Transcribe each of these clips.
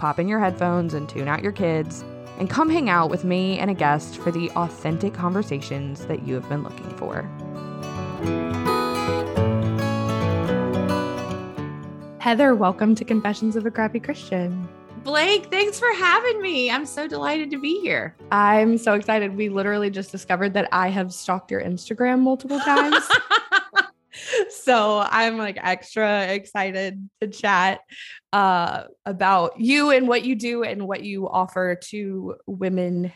pop in your headphones and tune out your kids, and come hang out with me and a guest for the authentic conversations that you have been looking for. Heather, welcome to Confessions of a Crappy Christian. Blake, thanks for having me. I'm so delighted to be here. I'm so excited. We literally just discovered that I have stalked your Instagram multiple times. so I'm like extra excited to chat uh, about you and what you do and what you offer to women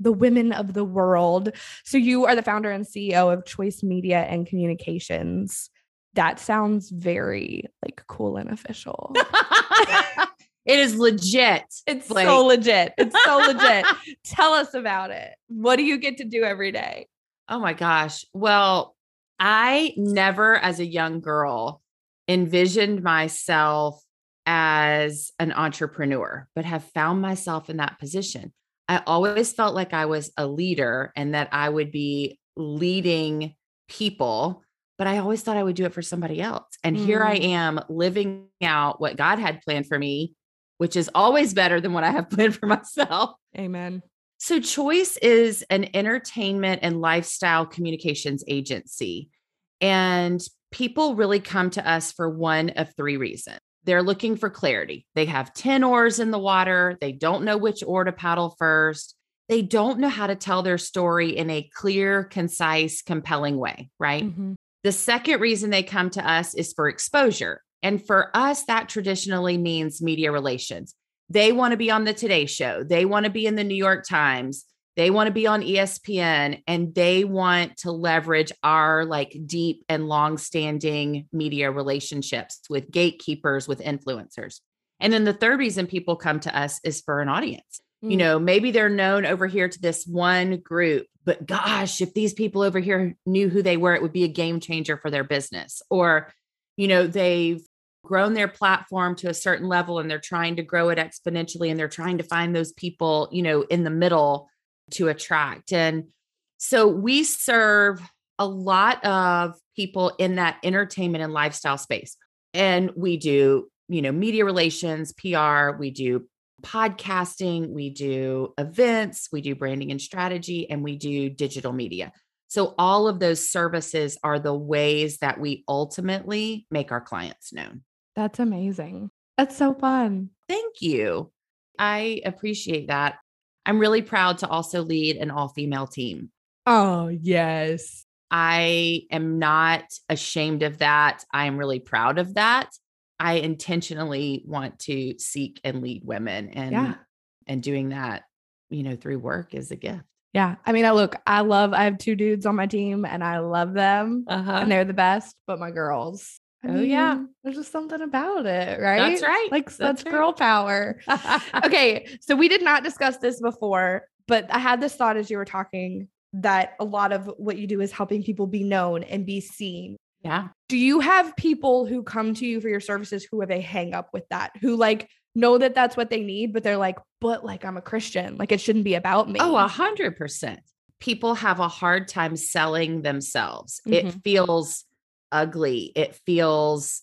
the women of the world. So you are the founder and CEO of Choice Media and Communications. That sounds very like cool and official. it is legit. It's Blake. so legit. It's so legit. Tell us about it. What do you get to do every day? Oh my gosh. Well, I never, as a young girl, envisioned myself as an entrepreneur, but have found myself in that position. I always felt like I was a leader and that I would be leading people, but I always thought I would do it for somebody else. And mm. here I mm. am living out what God had planned for me, which is always better than what I have planned for myself. Amen. So, Choice is an entertainment and lifestyle communications agency. And people really come to us for one of three reasons. They're looking for clarity. They have 10 oars in the water. They don't know which oar to paddle first. They don't know how to tell their story in a clear, concise, compelling way, right? Mm-hmm. The second reason they come to us is for exposure. And for us, that traditionally means media relations. They want to be on the Today Show. They want to be in the New York Times. They want to be on ESPN and they want to leverage our like deep and long-standing media relationships with gatekeepers, with influencers. And then the third reason people come to us is for an audience. Mm. You know, maybe they're known over here to this one group, but gosh, if these people over here knew who they were, it would be a game changer for their business. Or, you know, they've grown their platform to a certain level and they're trying to grow it exponentially and they're trying to find those people, you know, in the middle to attract. And so we serve a lot of people in that entertainment and lifestyle space. And we do, you know, media relations, PR, we do podcasting, we do events, we do branding and strategy, and we do digital media. So all of those services are the ways that we ultimately make our clients known. That's amazing. That's so fun. Thank you. I appreciate that. I'm really proud to also lead an all female team. Oh, yes. I am not ashamed of that. I am really proud of that. I intentionally want to seek and lead women and yeah. and doing that, you know, through work is a gift. Yeah. I mean, I look, I love, I have two dudes on my team and I love them uh-huh. and they're the best, but my girls, I oh, mean, yeah. There's just something about it, right? That's right. Like that's, that's right. girl power. okay. So we did not discuss this before, but I had this thought as you were talking that a lot of what you do is helping people be known and be seen. Yeah. Do you have people who come to you for your services who have a hang up with that, who like know that that's what they need, but they're like, but like I'm a Christian, like it shouldn't be about me. Oh, a hundred percent. People have a hard time selling themselves. Mm-hmm. It feels ugly. It feels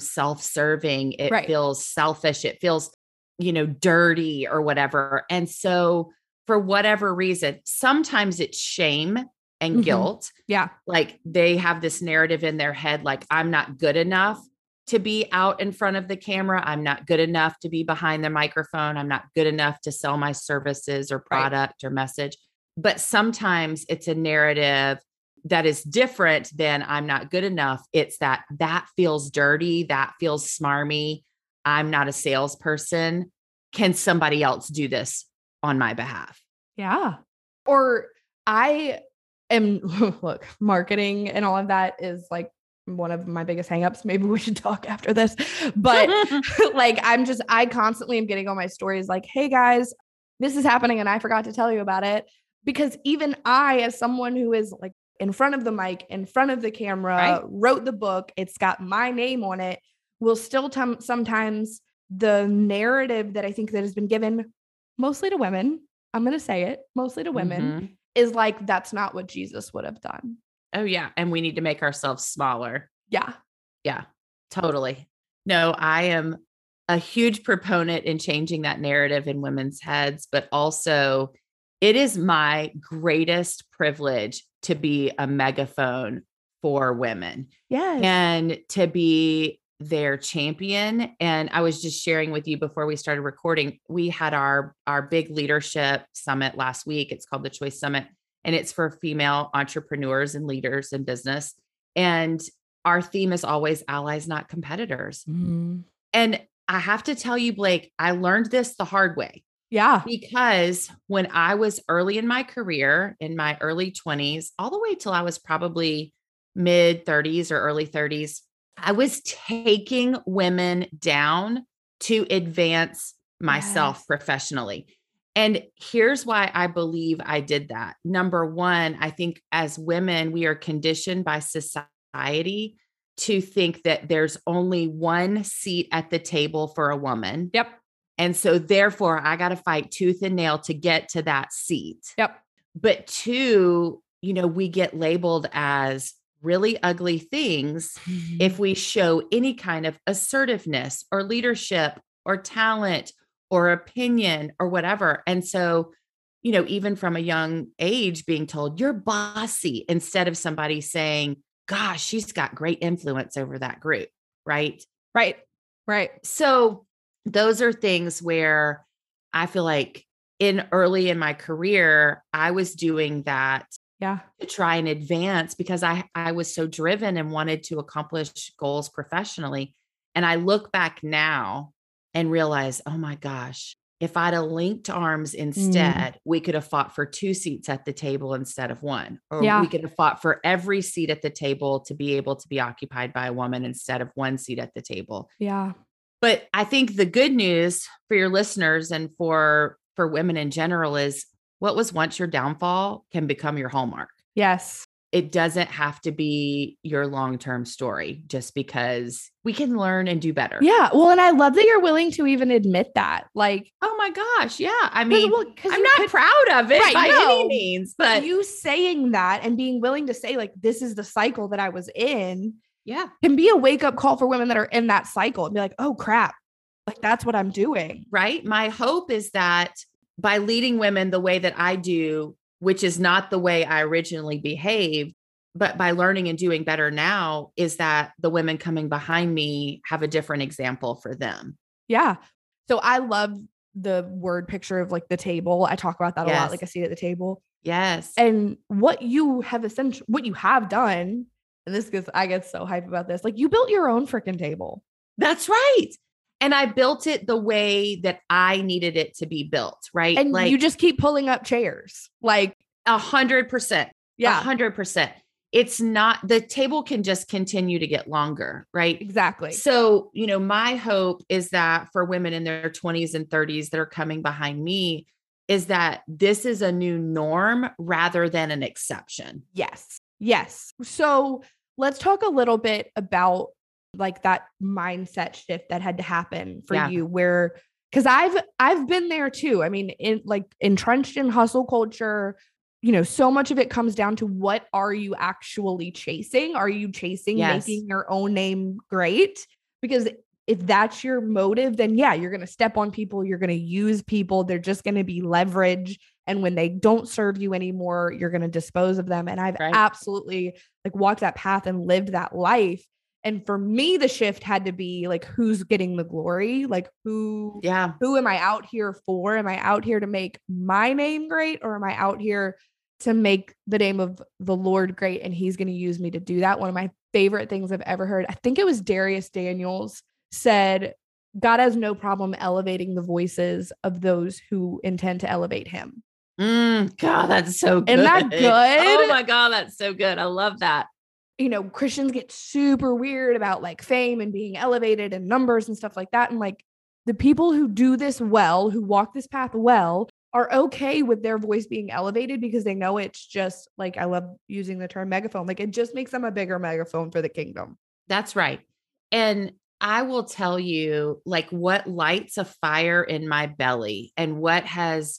self-serving. It right. feels selfish. It feels, you know, dirty or whatever. And so for whatever reason, sometimes it's shame and mm-hmm. guilt. Yeah. Like they have this narrative in their head like I'm not good enough to be out in front of the camera. I'm not good enough to be behind the microphone. I'm not good enough to sell my services or product right. or message. But sometimes it's a narrative that is different than I'm not good enough. It's that that feels dirty, that feels smarmy. I'm not a salesperson. Can somebody else do this on my behalf? Yeah. Or I am look, marketing and all of that is like one of my biggest hangups. Maybe we should talk after this. But like I'm just I constantly am getting on my stories like, "Hey guys, this is happening and I forgot to tell you about it." Because even I as someone who is like in front of the mic, in front of the camera, right. wrote the book, it's got my name on it, will still t- sometimes the narrative that I think that has been given mostly to women, I'm going to say it, mostly to women, mm-hmm. is like that's not what Jesus would have done. Oh yeah, and we need to make ourselves smaller. Yeah. Yeah. Totally. No, I am a huge proponent in changing that narrative in women's heads, but also it is my greatest privilege to be a megaphone for women. Yes. And to be their champion and i was just sharing with you before we started recording we had our our big leadership summit last week it's called the choice summit and it's for female entrepreneurs and leaders in business and our theme is always allies not competitors mm-hmm. and i have to tell you blake i learned this the hard way yeah because when i was early in my career in my early 20s all the way till i was probably mid 30s or early 30s I was taking women down to advance myself yes. professionally. And here's why I believe I did that. Number one, I think as women, we are conditioned by society to think that there's only one seat at the table for a woman. Yep. And so, therefore, I got to fight tooth and nail to get to that seat. Yep. But two, you know, we get labeled as really ugly things mm-hmm. if we show any kind of assertiveness or leadership or talent or opinion or whatever. And so, you know, even from a young age, being told you're bossy instead of somebody saying, gosh, she's got great influence over that group. Right. Right. Right. So, those are things where I feel like in early in my career, I was doing that yeah to try and advance because i i was so driven and wanted to accomplish goals professionally and i look back now and realize oh my gosh if i'd have linked arms mm. instead mm. we could have fought for two seats at the table instead of one or yeah. we could have fought for every seat at the table to be able to be occupied by a woman instead of one seat at the table yeah but i think the good news for your listeners and for for women in general is what was once your downfall can become your hallmark. Yes. It doesn't have to be your long term story just because we can learn and do better. Yeah. Well, and I love that you're willing to even admit that. Like, oh my gosh. Yeah. I mean, well, I'm not could, proud of it right, by no, any means, but you saying that and being willing to say, like, this is the cycle that I was in. Yeah. Can be a wake up call for women that are in that cycle and be like, oh crap. Like, that's what I'm doing. Right. My hope is that by leading women the way that I do, which is not the way I originally behaved, but by learning and doing better now, is that the women coming behind me have a different example for them. Yeah. So I love the word picture of like the table. I talk about that yes. a lot, like a seat at the table. Yes. And what you have essentially, what you have done, and this gets, I get so hype about this, like you built your own freaking table. That's right and I built it the way that I needed it to be built, right? And like, you just keep pulling up chairs, like a hundred percent. Yeah, a hundred percent. It's not the table can just continue to get longer, right? Exactly. So, you know, my hope is that for women in their 20s and 30s that are coming behind me, is that this is a new norm rather than an exception. Yes. Yes. So let's talk a little bit about like that mindset shift that had to happen for yeah. you where because I've I've been there too. I mean, in like entrenched in hustle culture, you know, so much of it comes down to what are you actually chasing? Are you chasing yes. making your own name great? Because if that's your motive, then yeah, you're going to step on people, you're going to use people, they're just going to be leverage and when they don't serve you anymore, you're going to dispose of them and I've right. absolutely like walked that path and lived that life and for me the shift had to be like who's getting the glory? Like who yeah. who am i out here for? Am i out here to make my name great or am i out here to make the name of the lord great and he's going to use me to do that? One of my favorite things i've ever heard i think it was Dharius Daniels said god has no problem elevating the voices of those who intend to elevate him mm, god that's so good isn't that good oh my god that's so good i love that you know, Christians get super weird about like fame and being elevated and numbers and stuff like that. And like the people who do this well, who walk this path well, are okay with their voice being elevated because they know it's just like I love using the term megaphone. Like it just makes them a bigger megaphone for the kingdom. That's right. And I will tell you like what lights a fire in my belly and what has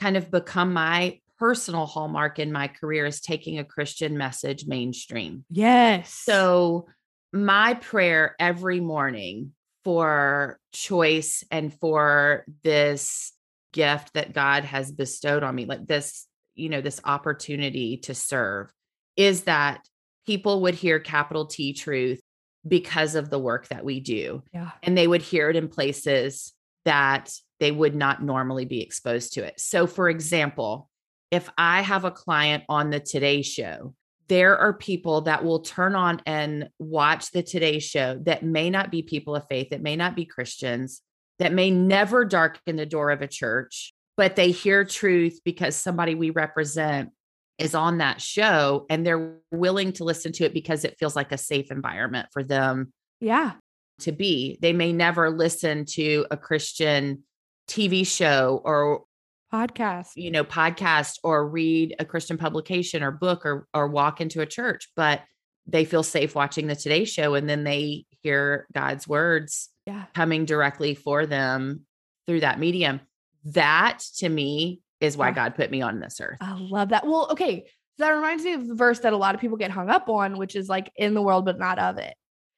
kind of become my personal hallmark in my career is taking a Christian message mainstream. Yes. So, my prayer every morning for choice and for this gift that God has bestowed on me, like this, you know, this opportunity to serve, is that people would hear capital T truth because of the work that we do. Yeah. And they would hear it in places that they would not normally be exposed to it. So, for example, if I have a client on the Today Show, there are people that will turn on and watch the Today Show that may not be people of faith, that may not be Christians, that may never darken the door of a church, but they hear truth because somebody we represent is on that show and they're willing to listen to it because it feels like a safe environment for them yeah. To be. They may never listen to a Christian TV show or Podcast. you know podcast or read a Christian publication or book or or walk into a church, but they feel safe watching the Today show and then they hear God's words Yeah. coming directly for them through that medium. That to me is why Yeah. God put me on this earth. I love that. Well, okay. That reminds me of the verse that a lot of people get hung up on, which is like in the world, but not of it.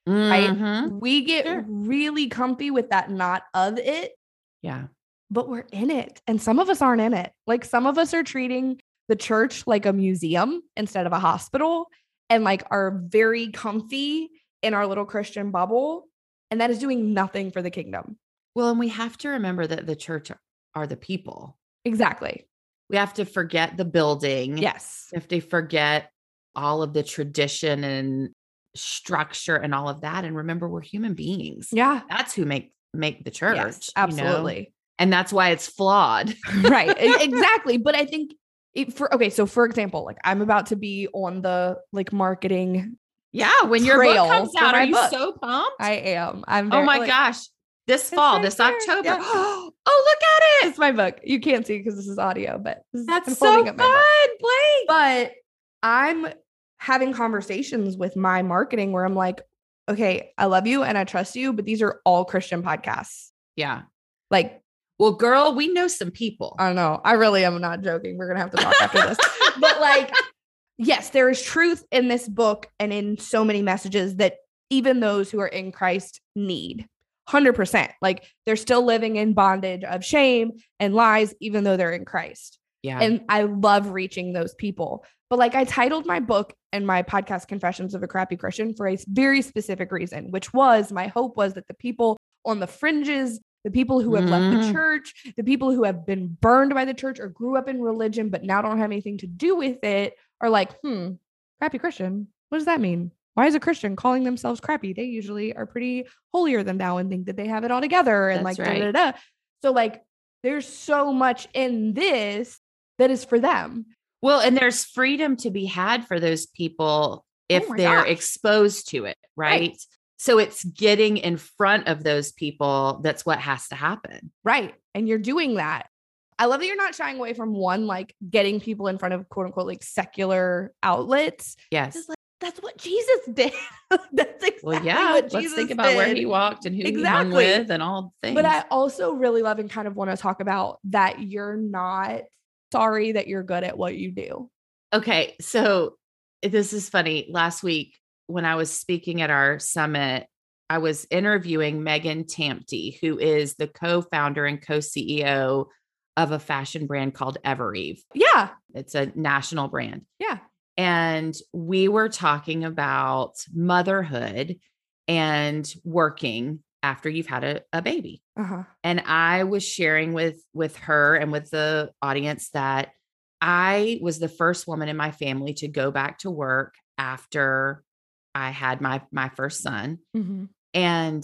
Right? Mhm. We get Sure. really comfy with that not of it, Yeah. but we're in it. And some of us aren't in it. Like some of us are treating the church like a museum instead of a hospital and like are very comfy in our little Christian bubble. And that is doing nothing for the kingdom. Well, and we have to remember that the church are the people. Exactly. We have to forget the building. Yes. We have to forget all of the tradition and structure and all of that and remember we're human beings. Yeah. That's who make make the church. Yes, you know? absolutely. And that's why it's flawed. right. Exactly. But I think it, for okay, so for example, like I'm about to be on the like marketing. Yeah, when your book comes out, are you book. so pumped? I am. I'm. oh my like, gosh. This fall, right this there, October. yeah. oh, look at it. It's my book. You can't see because this is audio, but That's so fun, up my book. Blake. But I'm having conversations with my marketing where I'm like, okay, I love you and I trust you, but these are all Christian podcasts. Yeah. Like, Well, girl, we know some people. I don't know. I really am not joking. We're gonna have to talk after this. But like, yes, there is truth in this book and in so many messages that even those who are in Christ need. 100%. Like they're still living in bondage of shame and lies, even though they're in Christ. yeah. And I love reaching those people. But like I titled my book and my podcast Confessions of a Crappy Christian for a very specific reason, which was my hope was that the people on the fringes, the people who have left the Mm. church, the people who have been burned by the church or grew up in religion but now don't have anything to do with it are like, "Hmm, crappy Christian. What does that mean? Why is a Christian calling themselves crappy? They usually are pretty holier than thou and think that they have it all together and That's like da, da, da, da." So like there's so much in this that is for them. Well, and there's freedom to be had for those people oh if Oh they're gosh. exposed to it, right? Right. So it's getting in front of those people that's what has to happen. Right. And you're doing that. I love that you're not shying away from one, like getting people in front of quote unquote like secular outlets. Yes. Just like that's what Jesus did. that's exactly Well, yeah. what Let's think about where he walked and who he hung with and all things. But I also really love and kind of want to talk about that you're not sorry that you're good at what you do. Okay, so eh, this is funny. Last week, when I was speaking at our summit, I was interviewing Megan Tamte, who is the co founder and co CEO of a fashion brand called Evereve. Yeah. It's a national brand. Yeah. And we were talking about motherhood and working after you've had a, a baby Uh-huh. and i was sharing with with her and with the audience that i was the first woman in my family to go back to work after i had my my first son Mhm. and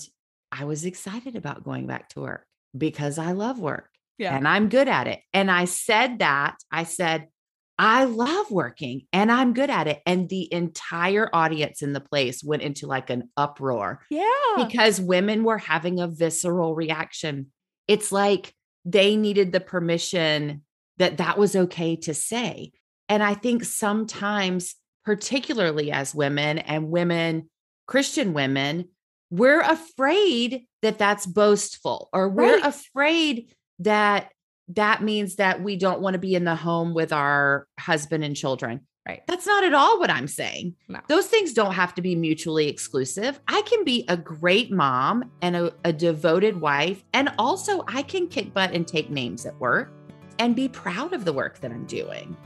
i was excited about going back to work because i love work Yeah. and i'm good at it and i said that i said I love working and I'm good at it. And the entire audience in the place went into like an uproar Yeah. because women were having a visceral reaction. It's like they needed the permission that that was okay to say. And I think sometimes, particularly as women and women, Christian women, we're afraid that that's boastful or we're Right. afraid that that means that we don't want to be in the home with our husband and children. Right. That's not at all what I'm saying. No. Those things don't have to be mutually exclusive. I can be a great mom and a, a devoted wife. And also, I can kick butt and take names at work and be proud of the work that I'm doing.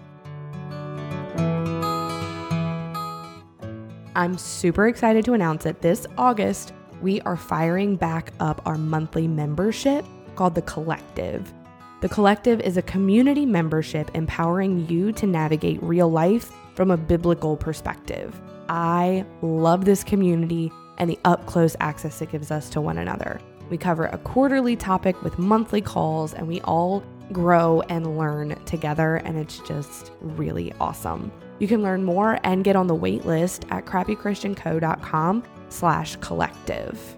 I'm super excited to announce that this August, we are firing back up our monthly membership called The Collective. The Collective is a community membership empowering you to navigate real life from a biblical perspective. I love this community and the up close access it gives us to one another. We cover a quarterly topic with monthly calls, and we all grow and learn together, and it's just really awesome. You can learn more and get on the wait list at crappychristianco.com slash collective.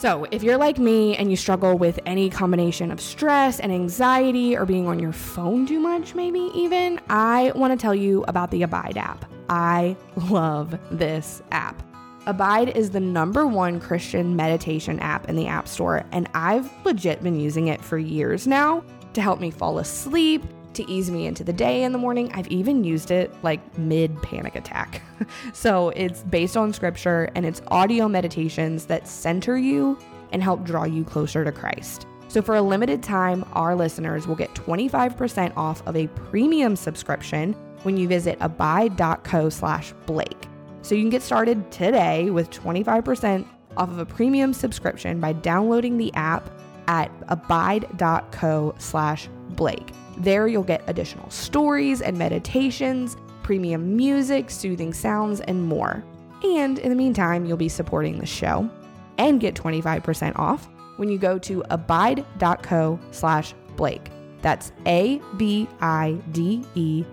So, if you're like me and you struggle with any combination of stress and anxiety or being on your phone too much, maybe even, I want to tell you about the Abide app. I love this app. Abide is the number one Christian meditation app in the App Store, and I've legit been using it for years now to help me fall asleep, to ease me into the day in the morning. I've even used it like mid panic attack. so it's based on scripture and it's audio meditations that center you and help draw you closer to Christ. So for a limited time, our listeners will get 25% off of a premium subscription when you visit abide.co slash Blake. So you can get started today with 25% off of a premium subscription by downloading the app at abide.co slash Blake. There you'll get additional stories and meditations, premium music, soothing sounds, and more. And in the meantime, you'll be supporting the show and get 25% off when you go to abide.co slash Blake. That's A-B-I-D-E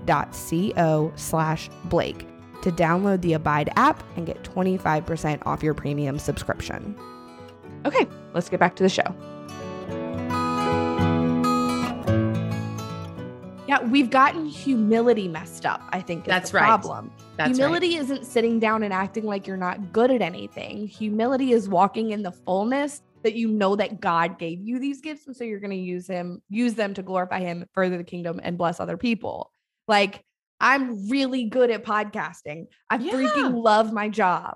dot C-O slash Blake to download the Abide app and get 25% off your premium subscription. Okay, let's get back to the show. We've gotten humility messed up, I think That's the right. problem. That's right. humility isn't sitting down and acting like you're not good at anything. Humility is walking in the fullness that you know that God gave you these gifts and so you're going to use him use them to glorify him, further the kingdom and bless other people. Like I'm really good at podcasting. I Yeah. freaking love my job.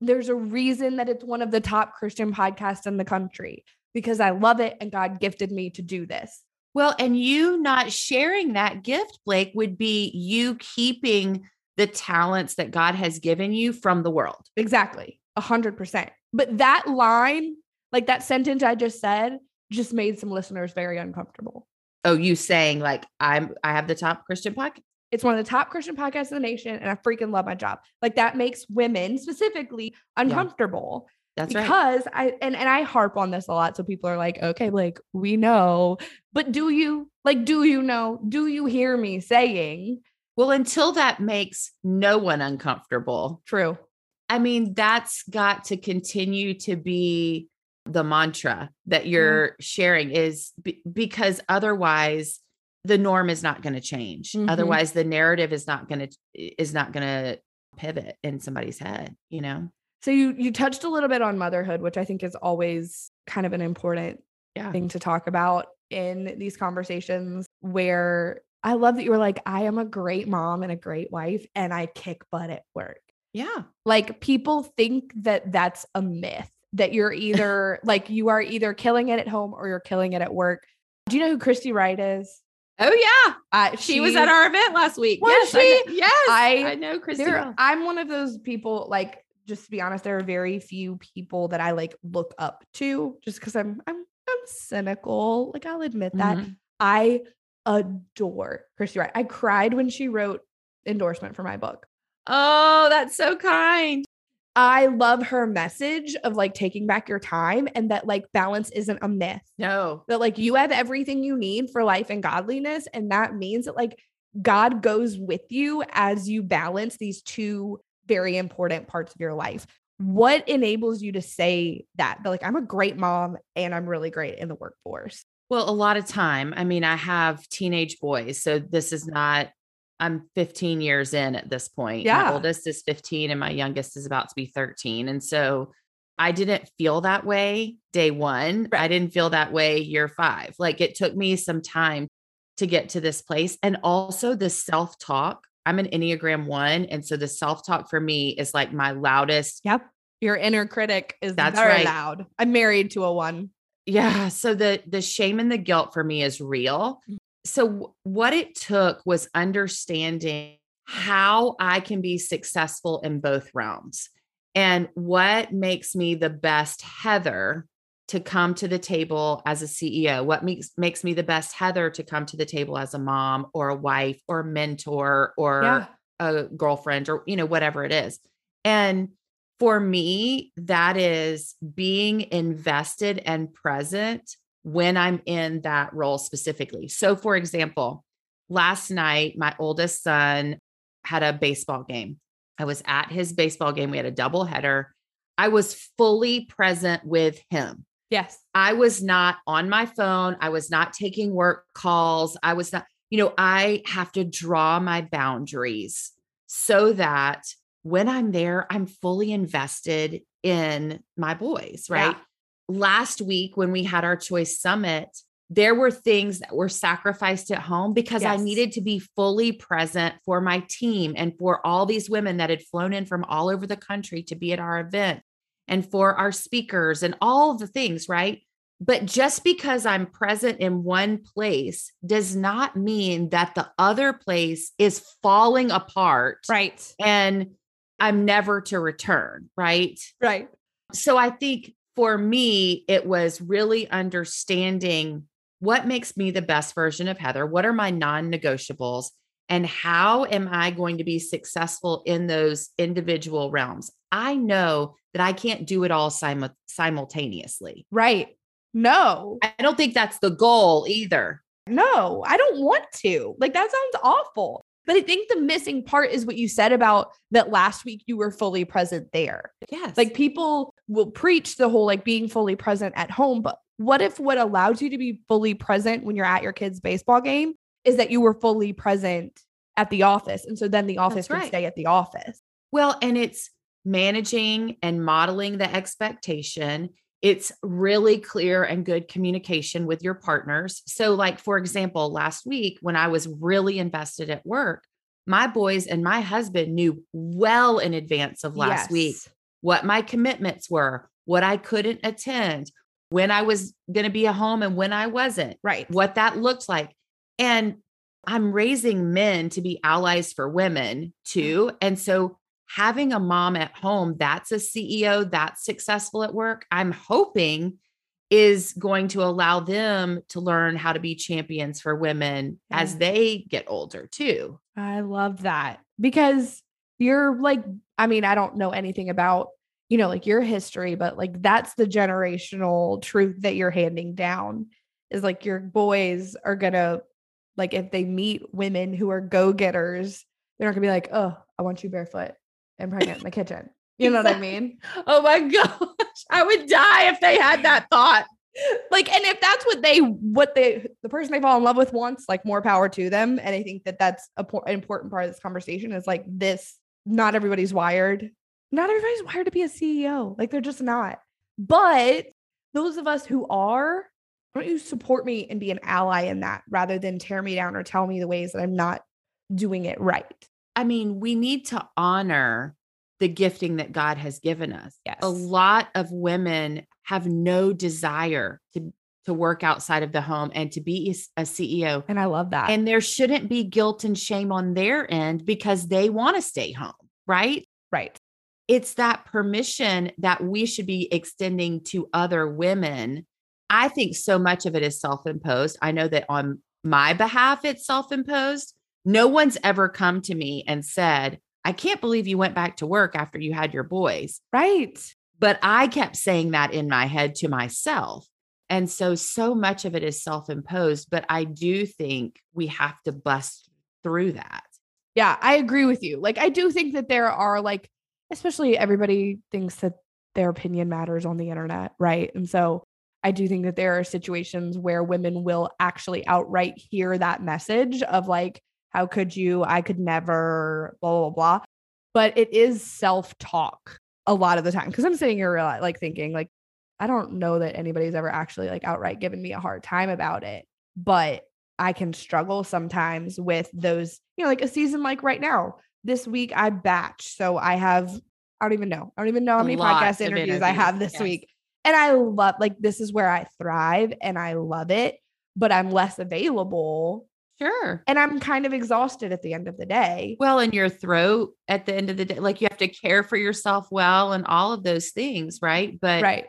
There's a reason that it's one of the top Christian podcasts in the country because I love it and God gifted me to do this. Well, and you not sharing that gift, Blake, would be you keeping the talents that God has given you from the world. Exactly. A hundred percent. But that line, like that sentence I just said, just made some listeners very uncomfortable. Oh, you saying like I'm I have the top Christian podcast. It's one of the top Christian podcasts in the nation, and I freaking love my job. Like that makes women specifically uncomfortable That's right. because I and, and I harp on this a lot. So people are like, okay, like we know, but do you like do you know? Do you hear me saying Well, until that makes no one uncomfortable. true? I mean, that's got to continue to be the mantra that you're sharing is be- because otherwise the norm is not going to change. Mhm. Otherwise the narrative is not going to is not going to pivot in somebody's head, you know. So you you touched a little bit on motherhood, which I think is always kind of an important Yeah. thing to talk about in these conversations where I love that you were like, I am a great mom and a great wife and I kick butt at work. Yeah. Like people think that that's a myth that you're either like you are either killing it at home or you're killing it at work. Do you know who Christy Wright is? Oh yeah. Uh, She, was at our event last week. Was yes, I she? know- yes. I- I, know Christy. i'm one of those people like just to be honest there are very few people that i like look up to just because i'm i'm i'm cynical like i'll admit that Mhm. i adore christy wright i cried when she wrote endorsement for my book Oh, that's so kind. i love her message of like taking back your time and that like balance isn't a myth No. that like you have everything you need for life and godliness and that means that like God goes with you as you balance these two very important parts of your life. What enables you to say that? That like I'm a great mom and I'm really great in the workforce. Well, a lot of time. I mean, I have teenage boys, so this is not I'm 15 years in at this point. Yeah. My oldest is 15 and my youngest is about to be 13. And so I didn't feel that way day one. Right. I didn't feel that way year five. Like it took me some time to get to this place. And also the self talk. I'm an Enneagram one. And so the self talk for me is like my loudest. Yep. Your inner critic is That's very right. loud. I'm married to a one. Yeah. So the the shame and the guilt for me is real. Mm. So w- what it took was understanding how I can be successful in both realms and what makes me the best Heather to come to the table as a CEO, what makes makes me the best Heather to come to the table as a mom or a wife or mentor or Yeah. a girlfriend or you know whatever it is. And for me that is being invested and present when I'm in that role specifically. So for example, last night my oldest son had a baseball game. I was at his baseball game. We had a double header. I was fully present with him. Yes. I was not on my phone. I was not taking work calls. I was not, you know, I have to draw my boundaries so that when I'm there, I'm fully invested in my boys, right? Last week, when we had our choice summit, there were things that were sacrificed at home because I needed to be fully present for my team and for all these women that had flown in from all over the country to be at our event and for our speakers and all the things, right? But just because I'm present in one place does not mean that the other place is falling apart Right. and I'm never to return, right? Right. So I think for me, it was really understanding what makes me the best version of Heather? What are my non negotiables? And how am I going to be successful in those individual realms? I know that I can't do it all simu- simultaneously. Right. No. I don't think that's the goal either. No, I don't want to. Like that sounds awful. But I think the missing part is what you said about that last week you were fully present there. Yes. Like people will preach the whole like being fully present at home, but what if what allows you to be fully present when you're at your kid's baseball game is that you were fully present at the office and so then the office can right. stay at the office. Well, and it's managing and modeling the expectation. It's really clear and good communication with your partners. So, like, for example, last week when I was really invested at work, my boys and my husband knew well in advance of last week what my commitments were, what I couldn't attend, when I was going to be at home and when I wasn't Right. what that looked like. And I'm raising men to be allies for women mm-hmm. too. And so having a mom at home that's a CEO that's successful at work, I'm hoping is going to allow them to learn how to be champions for women as they get older too. I love that because you're like, I mean, I don't know anything about, you know, like your history, but like that's the generational truth that you're handing down is like your boys are gonna, like, if they meet women who are go getters, they're not gonna be like, oh, I want you barefoot and pregnant in the kitchen. You know what I mean? Oh my gosh, I would die if they had that thought. like and if that's what they what they the person they fall in love with wants like more power to them and i think that that's a po- an important part of this conversation is like this not everybody's wired not everybody's wired to be a ceo like they're just not but those of us who are why don't you support me and be an ally in that rather than tear me down or tell me the ways that i'm not doing it right I mean, we need to honor the gifting that God has given us. Yes. A lot of women have no desire to to work outside of the home and to be a CEO. and i love that And there shouldn't be guilt and shame on their end because they want to stay home, right? right It's that permission that we should be extending to other women. I think so much of it is self imposed. I know that on my behalf, it's self imposed. No one's ever come to me and said, I can't believe you went back to work after you had your boys. right But I kept saying that in my head to myself. And so, so much of it is self imposed. But I do think we have to bust through that. Yeah, I agree with you. Like, I do think that there are, like, especially everybody thinks that their opinion matters on the internet, right? And so I do think that there are situations where women will actually outright hear that message of, like, how could you? I could never, blah, blah, blah. But it is self talk a lot of the time. Cause I'm sitting here like thinking, like, I don't know that anybody's ever actually like outright given me a hard time about it, but I can struggle sometimes with those, you know, like a season like right now. This week I batch. So I have, I don't even know. I don't even know how many podcast interviews, interviews, I have this yes. week. And I love, like, this is where I thrive and I love it, but I'm less available. Sure. And I'm kind of exhausted at the end of the day. Well, in your throat at the end of the day, like you have to care for yourself well and all of those things, right? But right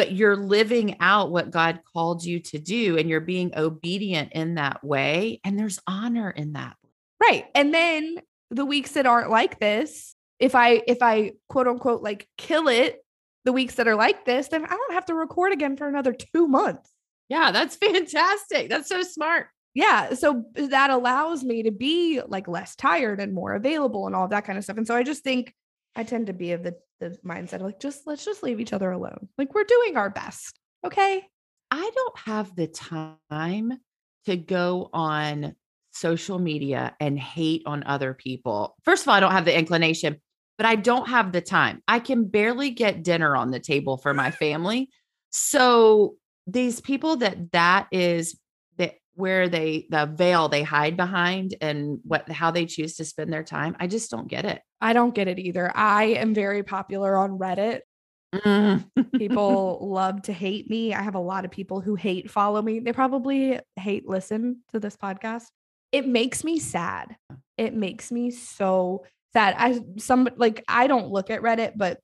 but you're living out what God called you to do and you're being obedient in that way. And there's honor in that. Right. And then the weeks that aren't like this, if I, if I quote unquote like kill it, the weeks that are like this, then I don't have to record again for another two months. Yeah, that's fantastic. That's so smart. Yeah. So that allows me to be like less tired and more available and all that kind of stuff. And so I just think I tend to be of the the mindset of like just let's just leave each other alone. Like we're doing our best. Okay. I don't have the time to go on social media and hate on other people. First of all, I don't have the inclination, but I don't have the time. I can barely get dinner on the table for my family. So these people that that is where they the veil they hide behind and what how they choose to spend their time i just don't get it. I don't get it either. I am very popular on reddit. Mm. people love to hate me. I have a lot of people who hate follow me. They probably hate listen to this podcast. It makes me sad. It makes me so sad i some like i don't look at reddit but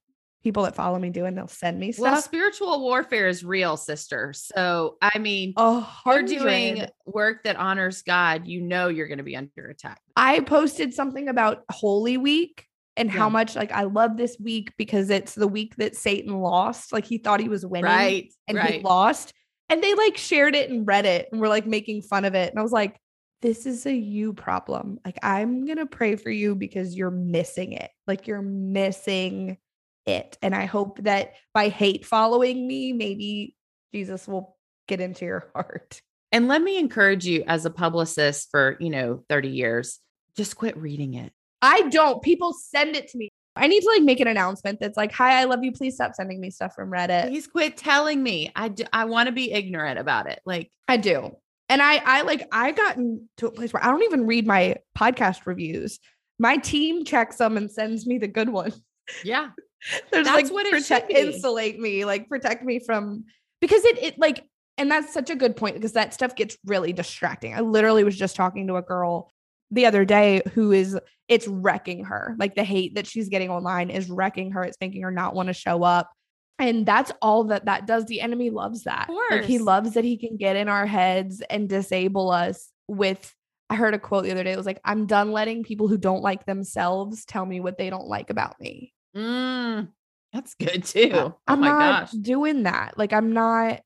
people that follow me do and they'll send me stuff. Well, spiritual warfare is real, sister. So, I mean, oh, you're doing work that honors God, you know you're going to be under attack. I posted something about Holy Week and yeah. how much like I love this week because it's the week that Satan lost. Like he thought he was winning right, and right. he lost. And they like shared it in Reddit and were like making fun of it. And I was like, this is a you problem. Like I'm going to pray for you because you're missing it. Like you're missing it. And I hope that by hate following me, maybe Jesus will get into your heart. And let me encourage you as a publicist for, you know, 30 years, just quit reading it. I don't. People send it to me. I need to like make an announcement that's like, "Hi, I love you. Please stop sending me stuff from Reddit." Please quit telling me. I do, I want to be ignorant about it. Like I do. And I I like I gotten to a place where I don't even read my podcast reviews. My team checks them and sends me the good ones. Yeah. There's that's like what it protect, insulate me, like protect me from because it it like and that's such a good point because that stuff gets really distracting. I literally was just talking to a girl the other day who is it's wrecking her. Like the hate that she's getting online is wrecking her. It's making her not want to show up. And that's all that that does. The enemy loves that. Like he loves that he can get in our heads and disable us with I heard a quote the other day. It was like, I'm done letting people who don't like themselves tell me what they don't like about me. Mm, that's good too. Oh I'm not gosh. doing that. Like I'm not,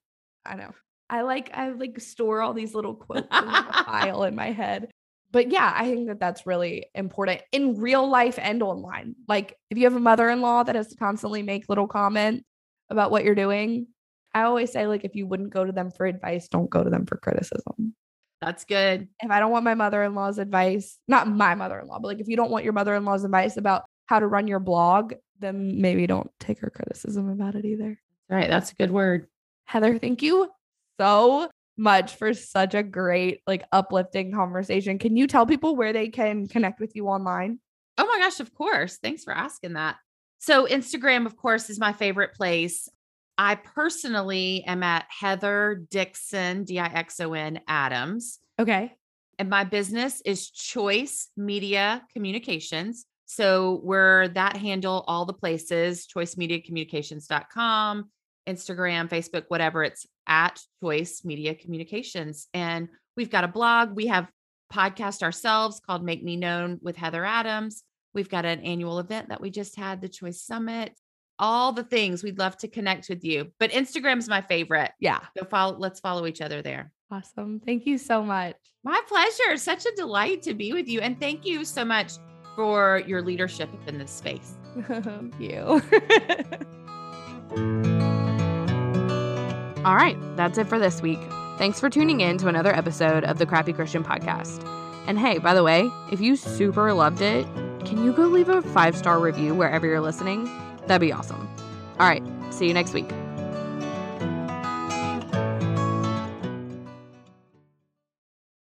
I know. I like I like store all these little quotes in a file in my head. But yeah, I think that that's really important in real life and online. Like if you have a mother-in-law that has to constantly make little comments about what you're doing, I always say like if you wouldn't go to them for advice, don't go to them for criticism. That's good. If I don't want my mother-in-law's advice, not my mother-in-law, but like if you don't want your mother-in-law's advice about how to run your blog, then maybe don't take her criticism about it either. Right. That's a good word. Heather, thank you so much for such a great, like uplifting conversation. Can you tell people where they can connect with you online? Oh my gosh, of course. Thanks for asking that. So, Instagram, of course, is my favorite place. I personally am at Heather Dixon, D I X O N Adams. Okay. And my business is Choice Media Communications. So we're that handle all the places, choicemediacommunications.com, Instagram, Facebook, whatever. It's at Choice Media Communications. And we've got a blog. We have podcast ourselves called Make Me Known with Heather Adams. We've got an annual event that we just had, the Choice Summit. All the things we'd love to connect with you. But Instagram is my favorite. Yeah. So follow, let's follow each other there. Awesome. Thank you so much. My pleasure. Such a delight to be with you. And thank you so much for your leadership in this space. Thank you. All right, that's it for this week. Thanks for tuning in to another episode of the Crappy Christian Podcast. And hey, by the way, if you super loved it, can you go leave a five star review wherever you're listening? That'd be awesome. All right, see you next week.